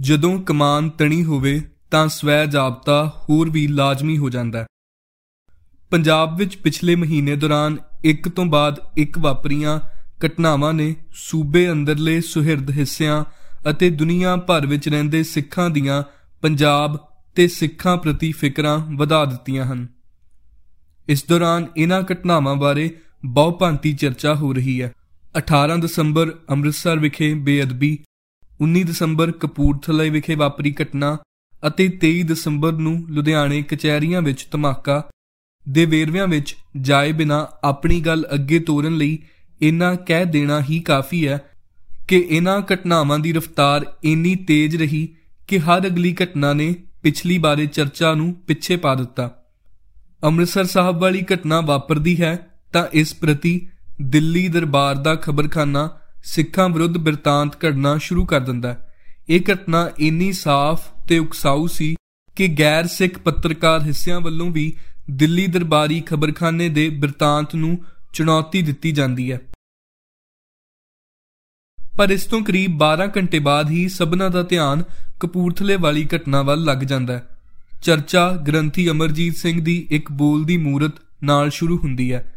ਜਦੋਂ ਕਮਾਨ ਤਣੀ ਹੋਵੇ ਤਾਂ ਸਵੈ ਜਾਬਤਾ ਹੋਰ ਵੀ ਲਾਜ਼ਮੀ ਹੋ ਜਾਂਦਾ ਹੈ। ਪੰਜਾਬ ਵਿੱਚ ਪਿਛਲੇ ਮਹੀਨੇ ਦੌਰਾਨ ਇੱਕ ਤੋਂ ਬਾਅਦ ਇੱਕ ਵਾਪਰੀਆਂ ਘਟਨਾਵਾਂ ਨੇ ਸੂਬੇ ਅੰਦਰਲੇ ਸੁਹਿਰਦ ਹਿੱਸਿਆਂ ਅਤੇ ਦੁਨੀਆ ਭਰ ਵਿੱਚ ਰਹਿੰਦੇ ਸਿੱਖਾਂ ਦੀਆਂ ਪੰਜਾਬ ਤੇ ਸਿੱਖਾਂ ਪ੍ਰਤੀ ਫਿਕਰਾਂ ਵਧਾ ਦਿੱਤੀਆਂ ਹਨ। ਇਸ ਦੌਰਾਨ ਇਹਨਾਂ ਘਟਨਾਵਾਂ ਬਾਰੇ ਬਹੁਪੰਤੀ ਚਰਚਾ ਹੋ ਰਹੀ ਹੈ। 18 ਦਸੰਬਰ ਅੰਮ੍ਰਿਤਸਰ ਵਿਖੇ ਬੇਅਦਬੀ 19 ਦਸੰਬਰ ਕਪੂਰਥਲਾ ਵਿਖੇ ਵਾਪਰੀ ਘਟਨਾ ਅਤੇ 23 ਦਸੰਬਰ ਨੂੰ ਲੁਧਿਆਣੇ ਕਚਹਿਰੀਆਂ ਵਿੱਚ ਧਮਾਕਾ ਦੇ ਵੇਰਵਿਆਂ ਵਿੱਚ ਜਾਏ ਬਿਨਾ ਆਪਣੀ ਗੱਲ ਅੱਗੇ ਤੋਰਨ ਲਈ ਇੰਨਾ ਕਹਿ ਦੇਣਾ ਹੀ ਕਾਫੀ ਹੈ ਕਿ ਇਹਨਾਂ ਘਟਨਾਵਾਂ ਦੀ ਰਫ਼ਤਾਰ ਇੰਨੀ ਤੇਜ਼ ਰਹੀ ਕਿ ਹਰ ਅਗਲੀ ਘਟਨਾ ਨੇ ਪਿਛਲੀ ਬਾਰੇ ਚਰਚਾ ਨੂੰ ਪਿੱਛੇ ਪਾ ਦਿੱਤਾ। ਅੰਮ੍ਰਿਤਸਰ ਸਾਹਿਬ ਵਾਲੀ ਘਟਨਾ ਵਾਪਰਦੀ ਹੈ ਤਾਂ ਇਸ ਪ੍ਰਤੀ ਦਿੱਲੀ ਦਰਬਾਰ ਦਾ ਖਬਰਖਾਨਾ ਸਿੱਖਾਂ ਵਿਰੁੱਧ ਬਿਰਤਾਂਤ ਘੜਨਾ ਸ਼ੁਰੂ ਕਰ ਦਿੰਦਾ ਹੈ। ਇਹ ਘਟਨਾ ਇੰਨੀ ਸਾਫ਼ ਤੇ ਉਕਸਾਊ ਸੀ ਕਿ ਗੈਰ ਸਿੱਖ ਪੱਤਰਕਾਰ ਹਿੱਸਿਆਂ ਵੱਲੋਂ ਵੀ ਦਿੱਲੀ ਦਰਬਾਰੀ ਖਬਰਖਾਨੇ ਦੇ ਬਿਰਤਾਂਤ ਨੂੰ ਚੁਣੌਤੀ ਦਿੱਤੀ ਜਾਂਦੀ ਹੈ। ਪਰ ਇਸ ਤੋਂ ਕਰੀਬ 12 ਘੰਟੇ ਬਾਅਦ ਹੀ ਸਭਨਾ ਦਾ ਧਿਆਨ ਕਪੂਰਥਲੇ ਵਾਲੀ ਘਟਨਾ ਵੱਲ ਲੱਗ ਜਾਂਦਾ ਹੈ। ਚਰਚਾ ਗ੍ਰੰਥੀ ਅਮਰਜੀਤ ਸਿੰਘ ਦੀ ਇੱਕ ਬੋਲ ਦੀ ਮੂਰਤ ਨਾਲ ਸ਼ੁਰੂ ਹੁੰਦੀ ਹੈ,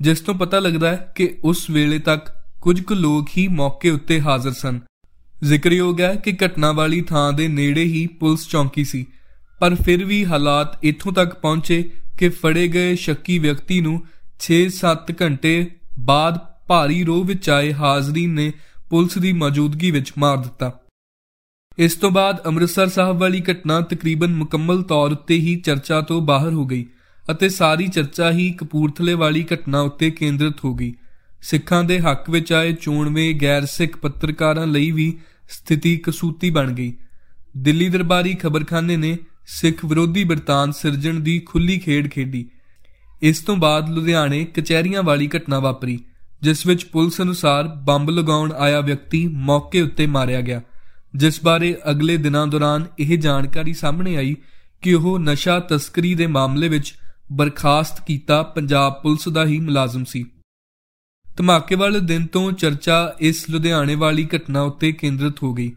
ਜਿਸ ਤੋਂ ਪਤਾ ਲੱਗਦਾ ਹੈ ਕਿ ਉਸ ਵੇਲੇ ਤੱਕ ਕੁਝ ਕੁ ਲੋਕ ਹੀ ਮੌਕੇ ਉੱਤੇ ਹਾਜ਼ਰ ਸਨ। ਜ਼ਿਕਰਯੋਗ ਹੈ ਕਿ ਘਟਨਾ ਵਾਲੀ ਥਾਂ ਦੇ ਨੇੜੇ ਹੀ ਪੁਲਿਸ ਚੌਂਕੀ ਸੀ, ਪਰ ਫਿਰ ਵੀ ਹਾਲਾਤ ਇੱਥੋਂ ਤੱਕ ਪਹੁੰਚੇ ਕਿ ਫੜੇ ਗਏ ਸ਼ੱਕੀ ਵਿਅਕਤੀ ਨੂੰ 6-7 ਘੰਟੇ ਬਾਅਦ ਭਾਰੀ ਰੋਹ ਵਿੱਚ ਆਏ ਹਾਜ਼ਰੀਨ ਨੇ ਪੁਲਿਸ ਦੀ ਮੌਜੂਦਗੀ ਵਿੱਚ ਮਾਰ ਦਿੱਤਾ। ਇਸ ਤੋਂ ਬਾਅਦ ਅੰਮ੍ਰਿਤਸਰ ਸਾਹਿਬ ਵਾਲੀ ਘਟਨਾ ਤਕਰੀਬਨ ਮੁਕੰਮਲ ਤੌਰ ਉੱਤੇ ਹੀ ਚਰਚਾ ਤੋਂ ਬਾਹਰ ਹੋ ਗਈ ਅਤੇ ਸਾਰੀ ਚਰਚਾ ਹੀ ਕਪੂਰਥਲੇ ਵਾਲੀ ਘਟਨਾ ਉੱਤੇ ਕੇਂਦਰਿਤ ਹੋ ਗਈ। ਸਿੱਖਾਂ ਦੇ ਹੱਕ ਵਿੱਚ ਆਏ ਚੋਣਵੇਂ ਗੈਰ ਸਿੱਖ ਪੱਤਰਕਾਰਾਂ ਲਈ ਵੀ ਸਥਿਤੀ ਕਸੂਤੀ ਬਣ ਗਈ। ਦਿੱਲੀ ਦਰਬਾਰੀ ਖਬਰਖਾਨੇ ਨੇ ਸਿੱਖ ਵਿਰੋਧੀ ਬਰਤਾਨ ਸਿਰਜਣ ਦੀ ਖੁੱਲੀ ਖੇਡ ਖੇਡੀ। ਇਸ ਤੋਂ ਬਾਅਦ ਲੁਧਿਆਣੇ ਕਚਹਿਰੀਆਂ ਵਾਲੀ ਘਟਨਾ ਵਾਪਰੀ, ਜਿਸ ਵਿੱਚ ਪੁਲਿਸ ਅਨੁਸਾਰ ਬੰਬ ਲਗਾਉਣ ਆਇਆ ਵਿਅਕਤੀ ਮੌਕੇ ਉੱਤੇ ਮਾਰਿਆ ਗਿਆ। ਜਿਸ ਬਾਰੇ ਅਗਲੇ ਦਿਨਾਂ ਦੌਰਾਨ ਇਹ ਜਾਣਕਾਰੀ ਸਾਹਮਣੇ ਆਈ ਕਿ ਉਹ ਨਸ਼ਾ ਤਸਕਰੀ ਦੇ ਮਾਮਲੇ ਵਿੱਚ ਬਰਖਾਸਤ ਕੀਤਾ ਪੰਜਾਬ ਪੁਲਿਸ ਦਾ ਹੀ ਮੁਲਾਜ਼ਮ ਸੀ। ਧਮਾਕੇ ਵਾਲੇ ਦਿਨ ਤੋਂ ਚਰਚਾ ਇਸ ਲੁਧਿਆਣੇ ਵਾਲੀ ਘਟਨਾ ਉੱਤੇ ਕੇਂਦਰਿਤ ਹੋ ਗਈ।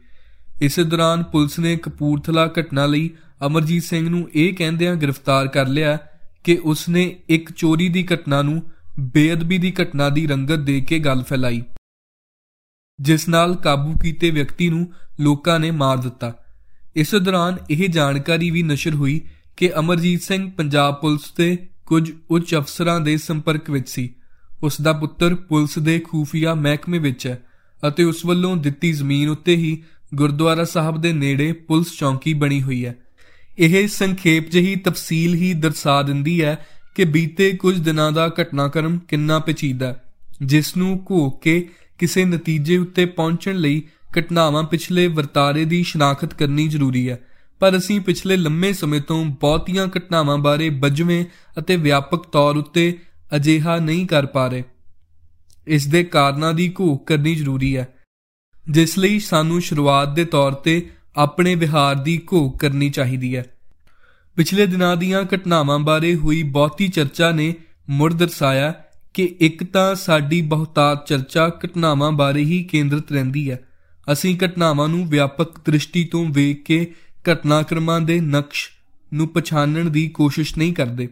ਇਸੇ ਦੌਰਾਨ ਪੁਲਿਸ ਨੇ ਕਪੂਰਥਲਾ ਘਟਨਾ ਲਈ ਅਮਰਜੀਤ ਸਿੰਘ ਨੂੰ ਇਹ ਕਹਿੰਦਿਆਂ ਗ੍ਰਿਫਤਾਰ ਕਰ ਲਿਆ ਕਿ ਉਸ ਨੇ ਇੱਕ ਚੋਰੀ ਦੀ ਘਟਨਾ ਨੂੰ ਬੇਅਦਬੀ ਦੀ ਘਟਨਾ ਦੀ ਰੰਗਤ ਦੇ ਕੇ ਗੱਲ ਫੈਲਾਈ, ਜਿਸ ਨਾਲ ਕਾਬੂ ਕੀਤੇ ਵਿਅਕਤੀ ਨੂੰ ਲੋਕਾਂ ਨੇ ਮਾਰ ਦਿੱਤਾ। ਇਸ ਦੌਰਾਨ ਇਹ ਜਾਣਕਾਰੀ ਵੀ ਨਸ਼ਰ ਹੋਈ ਕਿ ਅਮਰਜੀਤ ਸਿੰਘ ਪੰਜਾਬ ਪੁਲਿਸ ਦੇ ਕੁਝ ਉੱਚ ਅਫਸਰਾਂ ਦੇ ਸੰਪਰਕ ਵਿੱਚ ਸੀ। ਉਸ ਦਾ ਪੁੱਤਰ ਪੁਲਿਸ ਦੇ ਖੂਫੀਆ ਮਹਿਕਮੇ ਵਿੱਚ ਹੈ ਅਤੇ ਉਸ ਵੱਲੋਂ ਦਿੱਤੀ ਜ਼ਮੀਨ ਉੱਤੇ ਹੀ ਗੁਰਦੁਆਰਾ ਸਾਹਿਬ ਦੇ ਨੇੜੇ ਪੁਲਿਸ ਚੌਂਕੀ ਬਣੀ ਹੋਈ ਹੈ। ਇਹ ਸੰਖੇਪ ਜਿਹੀ ਤਫਸੀਲ ਹੀ ਦਰਸਾ ਦਿੰਦੀ ਹੈ ਕਿ ਬੀਤੇ ਕੁਝ ਦਿਨਾਂ ਦਾ ਘਟਨਾਕ੍ਰਮ ਕਿੰਨਾ ਪੇਚੀਦਾ ਜਿਸ ਨੂੰ ਘੋਕ ਕੇ ਕਿਸੇ ਨਤੀਜੇ ਉੱਤੇ ਪਹੁੰਚਣ ਲਈ ਘਟਨਾਵਾਂ ਪਿਛਲੇ ਵਰਤਾਰੇ ਦੀ ਸ਼ਨਾਖਤ ਕਰਨੀ ਜ਼ਰੂਰੀ ਹੈ। ਪਰ ਅਸੀਂ ਪਿਛਲੇ ਲੰਮੇ ਸਮੇਂ ਤੋਂ ਬਹੁਤੀਆਂ ਘਟਨਾਵਾਂ ਬਾਰੇ ਬਜਵੇਂ ਅਤੇ ਵਿਆਪਕ ਤੌਰ ਉੱਤੇ ਅਜਿਹਾ ਨਹੀਂ ਕਰ ਪਾ ਰਹੇ। ਇਸ ਦੇ ਕਾਰਨਾਂ ਦੀ ਘੋਖ ਕਰਨੀ ਜ਼ਰੂਰੀ ਹੈ, ਜਿਸ ਲਈ ਸਾਨੂੰ ਸ਼ੁਰੂਆਤ ਦੇ ਤੌਰ ਤੇ ਆਪਣੇ ਵਿਹਾਰ ਦੀ ਘੋਖ ਕਰਨੀ ਚਾਹੀਦੀ ਹੈ। ਪਿਛਲੇ ਦਿਨਾਂ ਦੀਆਂ ਘਟਨਾਵਾਂ ਬਾਰੇ ਹੋਈ ਬਹੁਤੀ ਚਰਚਾ ਨੇ ਮੁੜ ਦਰਸਾਇਆ ਕਿ ਇੱਕ ਤਾਂ ਸਾਡੀ ਬਹੁਤਾਤ ਚਰਚਾ ਘਟਨਾਵਾਂ ਬਾਰੇ ਹੀ ਕੇਂਦਰਿਤ ਰਹਿੰਦੀ ਹੈ। ਅਸੀਂ ਘਟਨਾਵਾਂ ਨੂੰ ਵਿਆਪਕ ਦ੍ਰਿਸ਼ਟੀ ਤੋਂ ਵੇਖ ਕੇ ਘਟਨਾਕ੍ਰਮਾਂ ਦੇ ਨਕਸ਼ ਨੂੰ ਪਛਾਣਨ ਦੀ ਕੋਸ਼ਿਸ਼ ਨਹੀਂ ਕਰਦੇ।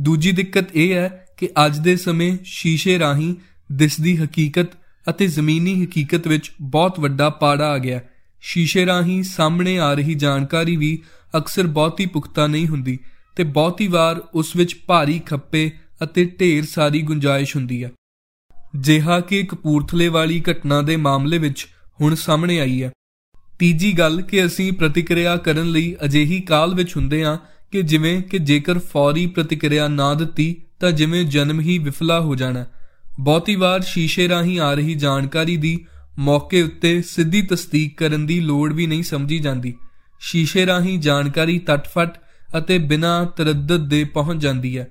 ਦੂਜੀ ਦਿੱਕਤ ਇਹ ਹੈ ਕਿ ਅੱਜ ਦੇ ਸਮੇਂ ਸ਼ੀਸ਼ੇ ਰਾਹੀਂ ਦਿਸਦੀ ਹਕੀਕਤ ਅਤੇ ਜ਼ਮੀਨੀ ਹਕੀਕਤ ਵਿੱਚ ਬਹੁਤ ਵੱਡਾ ਪਾੜਾ ਆ ਗਿਆ। ਸ਼ੀਸ਼ੇ ਰਾਹੀਂ ਸਾਹਮਣੇ ਆ ਰਹੀ ਜਾਣਕਾਰੀ ਵੀ ਅਕਸਰ ਬਹੁਤੀ ਪੁਖਤਾ ਨਹੀਂ ਹੁੰਦੀ ਤੇ ਬਹੁਤੀ ਵਾਰ ਉਸ ਵਿੱਚ ਭਾਰੀ ਖੱਪੇ ਅਤੇ ਢੇਰ ਸਾਰੀ ਗੁੰਜਾਇਸ਼ ਹੁੰਦੀ ਹੈ। ਜਿਹਾ ਕਿ ਕਪੂਰਥਲੇ ਵਾਲੀ ਘਟਨਾ ਦੇ ਮਾਮਲੇ ਵਿੱਚ ਹੁਣ ਸਾਹਮਣੇ ਆਈ ਹੈ। ਤੀਜੀ ਗੱਲ ਕਿ ਅਸੀਂ ਪ੍ਰਤੀਕਿਰਿਆ ਕਰਨ ਲਈ ਅਜਿਹੀ ਕਾਲ ਵਿੱਚ ਹੁੰਦੇ ਹਾਂ ਕਿ ਜਿਵੇਂ ਕਿ ਜੇਕਰ ਫੌਰੀ ਪ੍ਰਤੀਕਿਰਿਆ ਨਾ ਦਿੱਤੀ, ਤਾਂ ਜਿਵੇਂ ਜਨਮ ਹੀ ਵਿਫਲਾ ਹੋ ਜਾਣਾ। ਬਹੁਤੀ ਵਾਰ ਸ਼ੀਸ਼ੇ ਰਾਹੀਂ ਆ ਰਹੀ ਜਾਣਕਾਰੀ ਦੀ ਮੌਕੇ ਉੱਤੇ ਸਿੱਧੀ ਤਸਦੀਕ ਕਰਨ ਦੀ ਲੋੜ ਵੀ ਨਹੀਂ ਸਮਝੀ ਜਾਂਦੀ। ਸ਼ੀਸ਼ੇ ਰਾਹੀਂ ਜਾਣਕਾਰੀ ਤਟਫਟ ਅਤੇ ਬਿਨਾਂ ਤਰਦਦ ਦੇ ਪਹੁੰਚ ਜਾਂਦੀ ਹੈ।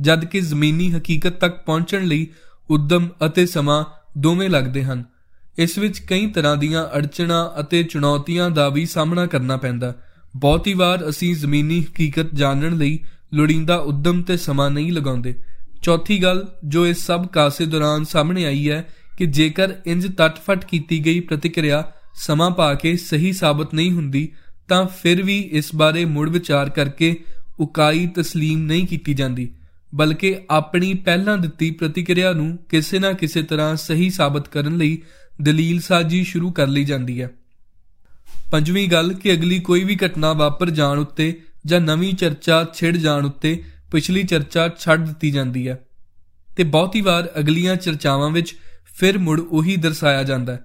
ਜਦ ਕਿ ਜ਼ਮੀਨੀ ਹਕੀਕਤ ਤੱਕ ਪਹੁੰਚਣ ਲਈ ਉਦਮ ਅਤੇ ਸਮਾਂ ਦੋਵੇਂ ਲੱਗਦੇ ਹਨ। ਇਸ ਵਿੱਚ ਕਈ ਤਰ੍ਹਾਂ ਦੀਆਂ ਅੜਚਣਾਂ ਅਤੇ ਚੁਣੌਤੀਆਂ ਦਾ ਵੀ ਸਾਹਮਣਾ ਕਰਨਾ ਪੈਂਦਾ। ਬਹੁਤੀ ਵਾਰ ਅਸੀਂ ਜ਼ਮੀਨੀ ਹਕੀਕਤ ਜਾਣਨ ਲਈ ਲੋੜੀਂਦਾ ਉਦਮ ਤੇ ਸਮਾਂ ਨਹੀਂ ਲਗਾਉਂਦੇ ਚੌਥੀ ਗੱਲ ਜੋ ਇਸ ਸਭ ਕਾਸੇ ਦੌਰਾਨ ਸਾਹਮਣੇ ਆਈ ਹੈ ਕਿ ਜੇਕਰ ਇੰਜ ਤਟਫਟ ਕੀਤੀ ਗਈ ਪ੍ਰਤੀਕਿਰਿਆ ਸਮਾਂ ਪਾ ਕੇ ਸਹੀ ਸਾਬਤ ਨਹੀਂ ਹੁੰਦੀ ਤਾਂ ਫਿਰ ਵੀ ਇਸ ਬਾਰੇ ਮੁੜ ਵਿਚਾਰ ਕਰਕੇ ਉਕਾਈ تسلیم ਨਹੀਂ ਕੀਤੀ ਜਾਂਦੀ ਬਲਕਿ ਆਪਣੀ ਪਹਿਲਾਂ ਦਿੱਤੀ ਪ੍ਰਤੀਕਿਰਿਆ ਨੂੰ ਕਿਸੇ ਨਾ ਕਿਸੇ ਤਰ੍ਹਾਂ ਸਹੀ ਸਾਬਤ ਕਰਨ ਲਈ ਦਲੀਲ ਸਾਜੀ ਸ਼ੁਰੂ ਕਰ ਲਈ ਜਾਂਦੀ ਹੈ ਪੰਜਵੀਂ ਗੱਲ ਕਿ ਅਗਲੀ ਕੋਈ ਵੀ ਘਟਨਾ ਵਾਪਰ ਜਾਣ ਉੱਤੇ ਜਾਂ ਨਵੀਂ ਚਰਚਾ ਛਿੜ ਜਾਣ ਉੱਤੇ ਪਿਛਲੀ ਚਰਚਾ ਛੱਡ ਦਿੱਤੀ ਜਾਂਦੀ ਹੈ। ਤੇ ਬਹੁਤੀ ਵਾਰ ਅਗਲੀਆਂ ਚਰਚਾਵਾਂ ਵਿੱਚ ਫਿਰ ਮੁੜ ਉਹੀ ਦਰਸਾਇਆ ਜਾਂਦਾ ਹੈ।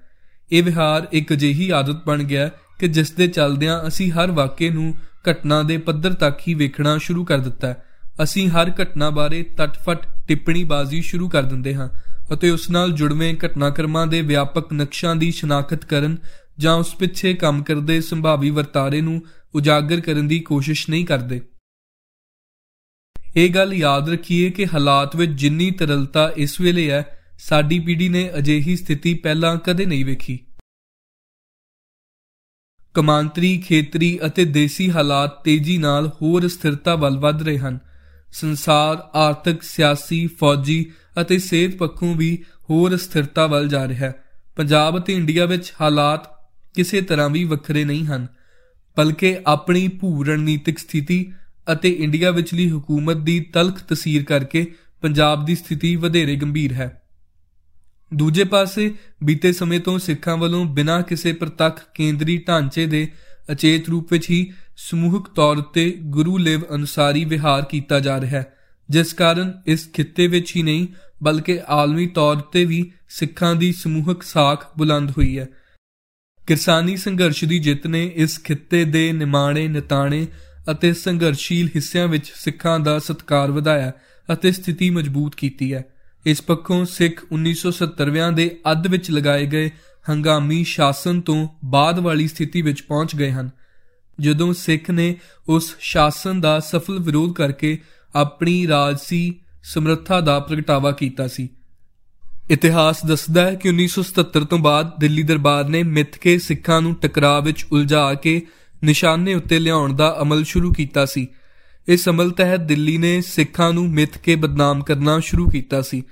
ਇਹ ਵਿਹਾਰ ਇੱਕ ਅਜਿਹੀ ਆਦਤ ਬਣ ਗਿਆ ਕਿ ਜਿਸ ਦੇ ਚੱਲਦਿਆਂ ਅਸੀਂ ਹਰ ਵਾਕਿਏ ਨੂੰ ਘਟਨਾ ਦੇ ਪੱਧਰ ਤੱਕ ਹੀ ਵੇਖਣਾ ਸ਼ੁਰੂ ਕਰ ਦਿੱਤਾ ਹੈ। ਅਸੀਂ ਹਰ ਘਟਨਾ ਬਾਰੇ ਤਟਫਟ ਟਿੱਪਣੀਬਾਜ਼ੀ ਸ਼ੁਰੂ ਕਰ ਦਿੰਦੇ ਹਾਂ ਅਤੇ ਉਸ ਨਾਲ ਜੁੜਵੇਂ ਘਟਨਾਕ੍ਰਮਾਂ ਦੇ ਵਿਆਪਕ ਨਕਸ਼ਾਂ ਦੀ ਸ਼ਨਾਖਤ ਕਰਨ ਜਾਂ ਉਸ ਪਿੱਛੇ ਕੰਮ ਕਰਦੇ ਸੰਭਾਵੀ ਵਰਤਾਰੇ ਨੂੰ ਉਜਾਗਰ ਕਰਨ ਦੀ ਕੋਸ਼ਿਸ਼ ਨਹੀਂ ਕਰਦੇ। ਇਹ ਗੱਲ ਯਾਦ ਰੱਖੀਏ ਕਿ ਹਾਲਾਤ ਵਿੱਚ ਜਿੰਨੀ ਤਰਲਤਾ ਇਸ ਵੇਲੇ ਹੈ, ਸਾਡੀ ਪੀੜ੍ਹੀ ਨੇ ਅਜਿਹੀ ਸਥਿਤੀ ਪਹਿਲਾਂ ਕਦੇ ਨਹੀਂ ਵੇਖੀ। ਕਮਾਂਤਰੀ, ਖੇਤਰੀ ਅਤੇ ਦੇਸੀ ਹਾਲਾਤ ਤੇਜ਼ੀ ਨਾਲ ਹੋਰ ਸਥਿਰਤਾ ਵੱਲ ਵਧ ਰਹੇ ਹਨ। ਸੰਸਾਰ, ਆਰਥਿਕ, ਸਿਆਸੀ, ਫੌਜੀ ਅਤੇ ਸਿਹਤ ਪੱਖੋਂ ਵੀ ਹੋਰ ਸਥਿਰਤਾ ਵੱਲ ਜਾ ਰਿਹਾ ਹੈ। ਪੰਜਾਬ ਅਤੇ ਇੰਡੀਆ ਵਿੱਚ ਹਾਲਾਤ ਕਿਸੇ ਤਰ੍ਹਾਂ ਵੀ ਵੱਖਰੇ ਨਹੀਂ ਹਨ, ਬਲਕਿ ਆਪਣੀ ਭੂ ਰਣਨੀਤਿਕ ਸਥਿਤੀ ਅਤੇ ਇੰਡੀਆ ਵਿਚਲੀ ਹਕੂਮਤ ਦੀ ਤਲਖ ਤਸਵੀਰ ਕਰਕੇ ਪੰਜਾਬ ਦੀ ਸਥਿਤੀ ਵਧੇਰੇ ਗੰਭੀਰ ਹੈ। ਦੂਜੇ ਪਾਸੇ, ਬੀਤੇ ਸਮੇਂ ਤੋਂ ਸਿੱਖਾਂ ਵੱਲੋਂ ਬਿਨਾਂ ਕਿਸੇ ਪ੍ਰਤੱਖ ਕੇਂਦਰੀ ਢਾਂਚੇ ਦੇ ਅਚੇਤ ਰੂਪ ਵਿੱਚ ਹੀ ਸਮੂਹਕ ਤੌਰ ਉੱਤੇ ਗੁਰੂ ਲੇਵ ਅਨੁਸਾਰੀ ਵਿਹਾਰ ਕੀਤਾ ਜਾ ਰਿਹਾ ਹੈ, ਜਿਸ ਕਾਰਨ ਇਸ ਖਿੱਤੇ ਵਿੱਚ ਹੀ ਨਹੀਂ, ਬਲਕਿ ਆਲਮੀ ਤੌਰ ਤੇ ਵੀ ਸਿੱਖਾਂ ਦੀ ਸਮੂਹਕ ਸਾਖ ਬੁਲੰਦ ਹੋਈ ਹੈ। ਕਿਰਸਾਨੀ ਸੰਘਰਸ਼ ਦੀ ਜਿੱਤ ਨੇ ਇਸ ਖਿੱਤੇ ਦੇ ਨਿਮਾਣੇ, ਨਿਤਾਣੇ ਅਤੇ ਸੰਘਰਸ਼ੀਲ ਹਿੱਸਿਆਂ ਵਿੱਚ ਸਿੱਖਾਂ ਦਾ ਸਤਕਾਰ ਵਧਾਇਆ ਅਤੇ ਸਥਿਤੀ ਮਜ਼ਬੂਤ ਕੀਤੀ ਹੈ। ਇਸ ਪੱਖੋਂ ਸਿੱਖ 1970ਵਿਆਂ ਦੇ ਅੱਧ ਵਿੱਚ ਲਗਾਏ ਗਏ ਹੰਗਾਮੀ ਸ਼ਾਸਨ ਤੋਂ ਬਾਅਦ ਵਾਲੀ ਸਥਿਤੀ ਵਿੱਚ ਪਹੁੰਚ ਗਏ ਹਨ। ਜਦੋਂ ਸਿੱਖ ਨੇ ਉਸ ਸ਼ਾਸਨ ਦਾ ਸਫਲ ਵਿਰੋਧ ਕਰਕੇ ਆਪਣੀ ਰਾਜਸੀ ਸਮਰੱਥਾ ਦਾ ਪ੍ਰਗਟਾਵਾ ਕੀਤਾ ਸੀ ਇਤਿਹਾਸ ਦੱਸਦਾ ਹੈ ਕਿ 1977 ਤੋਂ ਬਾਅਦ ਦਿੱਲੀ ਦਰਬਾਰ ਨੇ ਮਿੱਥ ਕੇ ਸਿੱਖਾਂ ਨੂੰ ਟਕਰਾਅ ਵਿੱਚ ਉਲਝਾ ਕੇ ਨਿਸ਼ਾਨੇ ਉੱਤੇ ਲਿਆਉਣ ਦਾ ਅਮਲ ਸ਼ੁਰੂ ਕੀਤਾ ਸੀ। ਇਸ ਅਮਲ ਤਹਿਤ ਦਿੱਲੀ ਨੇ ਸਿੱਖਾਂ ਨੂੰ ਮਿੱਥ ਕੇ ਬਦਨਾਮ ਕਰਨਾ ਸ਼ੁਰੂ ਕੀਤਾ ਸੀ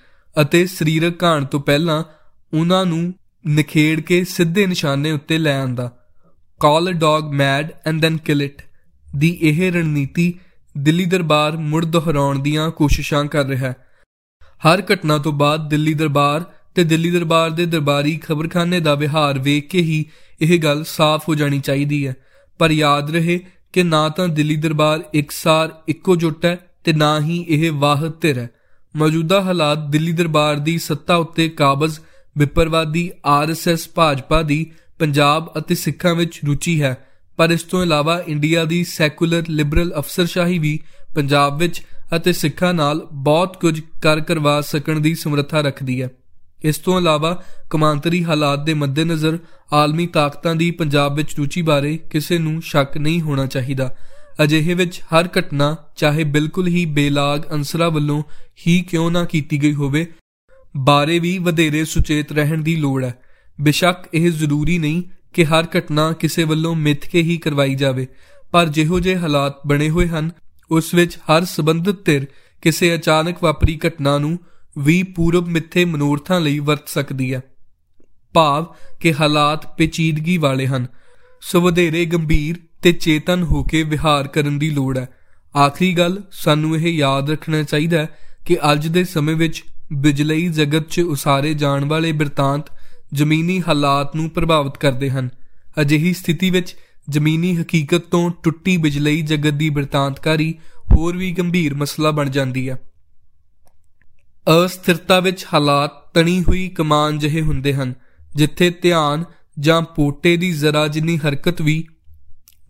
ਅਤੇ ਸਰੀਰਕ ਘਾਣ ਤੋਂ ਪਹਿਲਾਂ ਉਹਨਾਂ ਨੂੰ ਨਖੇੜ ਕੇ ਸਿੱਧੇ ਨਿਸ਼ਾਨੇ ਉੱਤੇ ਲੈ ਆਂਦਾ। Call a dog mad and then kill it ਦੀ ਇਹ ਰਣਨੀਤੀ ਦਿੱਲੀ ਦਰਬਾਰ ਮੁੜ ਦੁਹਰਾਉਣ ਦੀਆਂ ਕੋਸ਼ਿਸ਼ਾਂ ਕਰ ਰਿਹਾ ਹੈ। ਹਰ ਘਟਨਾ ਤੋਂ ਬਾਅਦ ਦਿੱਲੀ ਦਰਬਾਰ ਤੇ ਦਿੱਲੀ ਦਰਬਾਰ ਦੇ ਦਰਬਾਰੀ ਖਬਰਖਾਨੇ ਦਾ ਵਿਹਾਰ ਵੇਖ ਕੇ ਹੀ ਇਹ ਗੱਲ ਸਾਫ਼ ਹੋ ਜਾਣੀ ਚਾਹੀਦੀ ਹੈ। ਪਰ ਯਾਦ ਰਹੇ ਕਿ ਨਾ ਤਾਂ ਦਿੱਲੀ ਦਰਬਾਰ ਇੱਕਸਾਰ ਇੱਕੋ ਜੁੱਟ ਹੈ ਤੇ ਨਾ ਹੀ ਇਹ ਵਾਹਦ ਧਿਰ ਹੈ। ਮੌਜੂਦਾ ਹਾਲਾਤ ਦਿੱਲੀ ਦਰਬਾਰ ਦੀ ਸੱਤਾ ਉੱਤੇ ਕਾਬਜ਼ ਵਿਪਰਵਾਦੀ ਆਰਐਸਐਸ ਭਾਜਪਾ ਦੀ ਪੰਜਾਬ ਅਤੇ ਸਿੱਖਾਂ ਵਿੱਚ ਰੁਚੀ ਹੈ। ਪਰ ਇਸ ਤੋਂ ਇਲਾਵਾ ਇੰਡੀਆ ਦੀ ਸੈਕੂਲਰ ਲਿਬਰਲ ਅਫਸਰਸ਼ਾਹੀ ਵੀ ਪੰਜਾਬ ਵਿੱਚ ਅਤੇ ਸਿੱਖਾਂ ਨਾਲ ਬਹੁਤ ਕੁਝ ਕਰ ਕਰਵਾ ਸਕਣ ਦੀ ਸਮਰੱਥਾ ਰੱਖਦੀ ਹੈ। ਇਸ ਤੋਂ ਇਲਾਵਾ ਕਮਾਂਤਰੀ ਹਾਲਾਤ ਦੇ ਮੱਦੇਨਜ਼ਰ ਆਲਮੀ ਤਾਕਤਾਂ ਦੀ ਪੰਜਾਬ ਵਿੱਚ ਰੁਚੀ ਬਾਰੇ ਕਿਸੇ ਨੂੰ ਸ਼ੱਕ ਨਹੀਂ ਹੋਣਾ ਚਾਹੀਦਾ। ਅਜਿਹੇ ਵਿੱਚ ਹਰ ਘਟਨਾ, ਚਾਹੇ ਬਿਲਕੁਲ ਹੀ ਬੇਲਾਗ ਅੰਸਰਾ ਵੱਲੋਂ ਹੀ ਕਿਉਂ ਨਾ ਕੀਤੀ ਗਈ ਹੋਵੇ, ਬਾਰੇ ਵੀ ਵਧੇਰੇ ਸੁਚੇਤ ਰਹਿਣ ਦੀ ਲੋੜ ਹੈ। ਬਿਸ਼ੱਕ ਇਹ ਜ਼ਰੂਰੀ ਨਹੀਂ ਕਿ ਹਰ ਘਟਨਾ ਕਿਸੇ ਵੱਲੋਂ ਮਿੱਥ ਕੇ ਹੀ ਕਰਵਾਈ ਜਾਵੇ, ਪਰ ਜਿਹੋ ਜਿਹੇ ਹਾਲਾਤ ਬਣੇ ਹੋਏ ਹਨ ਉਸ ਵਿੱਚ ਹਰ ਸਬੰਧਤ ਧਿਰ ਕਿਸੇ ਅਚਾਨਕ ਵਾਪਰੀ ਘਟਨਾ ਨੂੰ ਵੀ ਪੂਰਬ ਮਿੱਥੇ ਮਨੋਰਥਾਂ ਲਈ ਵਰਤ ਸਕਦੀ ਹੈ। ਭਾਵ ਕਿ ਹਾਲਾਤ ਪੇਚੀਦਗੀ ਵਾਲੇ ਹਨ। ਸੋ ਵਧੇਰੇ ਗੰਭੀਰ ਤੇ ਚੇਤਨ ਹੋ ਕੇ ਵਿਹਾਰ ਕਰਨ ਦੀ ਲੋੜ ਹੈ। ਆਖਰੀ ਗੱਲ, ਸਾਨੂੰ ਇਹ ਯਾਦ ਰੱਖਣਾ ਚਾਹੀਦਾ ਹੈ ਕਿ ਅੱਜ ਦੇ ਸਮੇਂ ਵਿੱਚ ਬਿਜਲਈ ਜਗਤ 'ਚ ਉਸਾਰੇ ਜਾਣ ਵਾਲੇ ਬਿਰਤਾਂਤ ਜ਼ਮੀਨੀ ਹਾਲਾਤ ਨੂੰ ਪ੍ਰਭਾਵਿਤ ਕਰਦੇ ਹਨ। ਅਜਿਹੀ ਸਥਿਤੀ ਵਿੱਚ ਜ਼ਮੀਨੀ ਹਕੀਕਤ ਤੋਂ ਟੁੱਟੀ ਬਿਜਲਈ ਜਗਤ ਦੀ ਬਿਰਤਾਂਤਕਾਰੀ ਹੋਰ ਵੀ ਗੰਭੀਰ ਮਸਲਾ ਬਣ ਜਾਂਦੀ ਹੈ। ਅਸਥਿਰਤਾ ਵਿੱਚ ਹਾਲਾਤ ਤਣੀ ਹੋਈ ਕਮਾਨ ਜਿਹੇ ਹੁੰਦੇ ਹਨ, ਜਿੱਥੇ ਧਿਆਨ ਜਾਂ ਪੋਟੇ ਦੀ ਜ਼ਰਾ ਜਿੰਨੀ ਹਰਕਤ ਵੀ,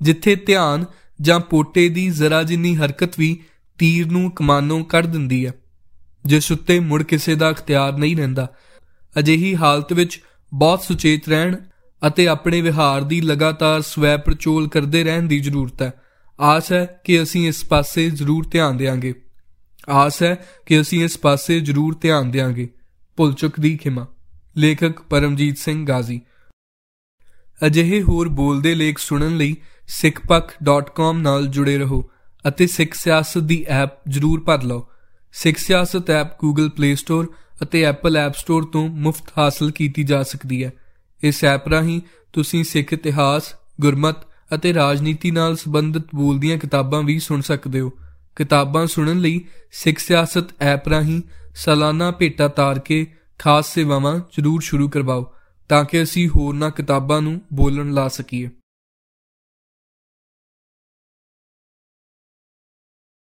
ਜਿੱਥੇ ਧਿਆਨ ਜਾਂ ਪੋਟੇ ਦੀ ਜ਼ਰਾ ਜਿੰਨੀ ਹਰਕਤ ਵੀ ਤੀਰ ਨੂੰ ਕਮਾਨੋਂ ਕੱਢ ਦਿੰਦੀ ਹੈ, ਜਿਸ ਉੱਤੇ ਮੁੜ ਕਿਸੇ ਦਾ ਅਖਤਿਆਰ ਨਹੀਂ ਰਹਿੰਦਾ। ਅਜਿਹੀ ਹਾਲਤ ਵਿੱਚ ਬਹੁਤ ਸੁਚੇਤ ਰਹਿਣ ਅਤੇ ਆਪਣੇ ਵਿਹਾਰ ਦੀ ਲਗਾਤਾਰ ਸਵੈ ਪ੍ਰਚੋਲ ਕਰਦੇ ਰਹਿਣ ਦੀ ਜ਼ਰੂਰਤ ਹੈ। ਆਸ ਹੈ ਕਿ ਅਸੀਂ ਇਸ ਪਾਸੇ ਜ਼ਰੂਰ ਧਿਆਨ ਦੇਵਾਂਗੇ ਆਸ ਹੈ ਕਿ ਅਸੀਂ ਇਸ ਪਾਸੇ ਜ਼ਰੂਰ ਧਿਆਨ ਦੇਵਾਂਗੇ ਭੁੱਲ ਚੁੱਕ ਦੀ ਖਿਮਾ। ਲੇਖਕ ਪਰਮਜੀਤ ਸਿੰਘ ਗਾਜ਼ੀ। ਅਜਿਹੇ ਹੋਰ ਬੋਲਦੇ ਲੇਖ ਸੁਣਨ ਲਈ sikhpak.com ਨਾਲ ਜੁੜੇ ਰਹੋ ਅਤੇ ਸਿੱਖ ਸਿਆਸਤ ਦੀ ਐਪ ਜ਼ਰੂਰ ਭਰ ਲਓ। Sikh Siyasat app Google Play Store ਅਤੇ Apple App Store ਤੋਂ ਮੁਫਤ ਹਾਸਲ ਕੀਤੀ ਜਾ ਸਕਦੀ ਹੈ। ਇਸ ਐਪ ਰਾਹੀਂ ਤੁਸੀਂ ਸਿੱਖ ਇਤਿਹਾਸ, ਗੁਰਮਤ ਅਤੇ ਰਾਜਨੀਤੀ ਨਾਲ ਸੰਬੰਧਿਤ ਬੋਲਦੀਆਂ ਕਿਤਾਬਾਂ ਵੀ ਸੁਣ ਸਕਦੇ ਹੋ। ਕਿਤਾਬਾਂ ਸੁਣਨ ਲਈ ਸਿੱਖ ਸਿਆਸਤ ਐਪ ਰਾਹੀਂ ਸਾਲਾਨਾ ਭੇਟਾ ਤਾਰ ਕੇ ਖਾਸ ਸੇਵਾਵਾਂ ਜ਼ਰੂਰ ਸ਼ੁਰੂ ਕਰਵਾਓ, ਤਾਂ ਕਿ ਅਸੀਂ ਹੋਰਨਾਂ ਕਿਤਾਬਾਂ ਨੂੰ ਬੋਲਣ ਲਾ ਸਕੀਏ।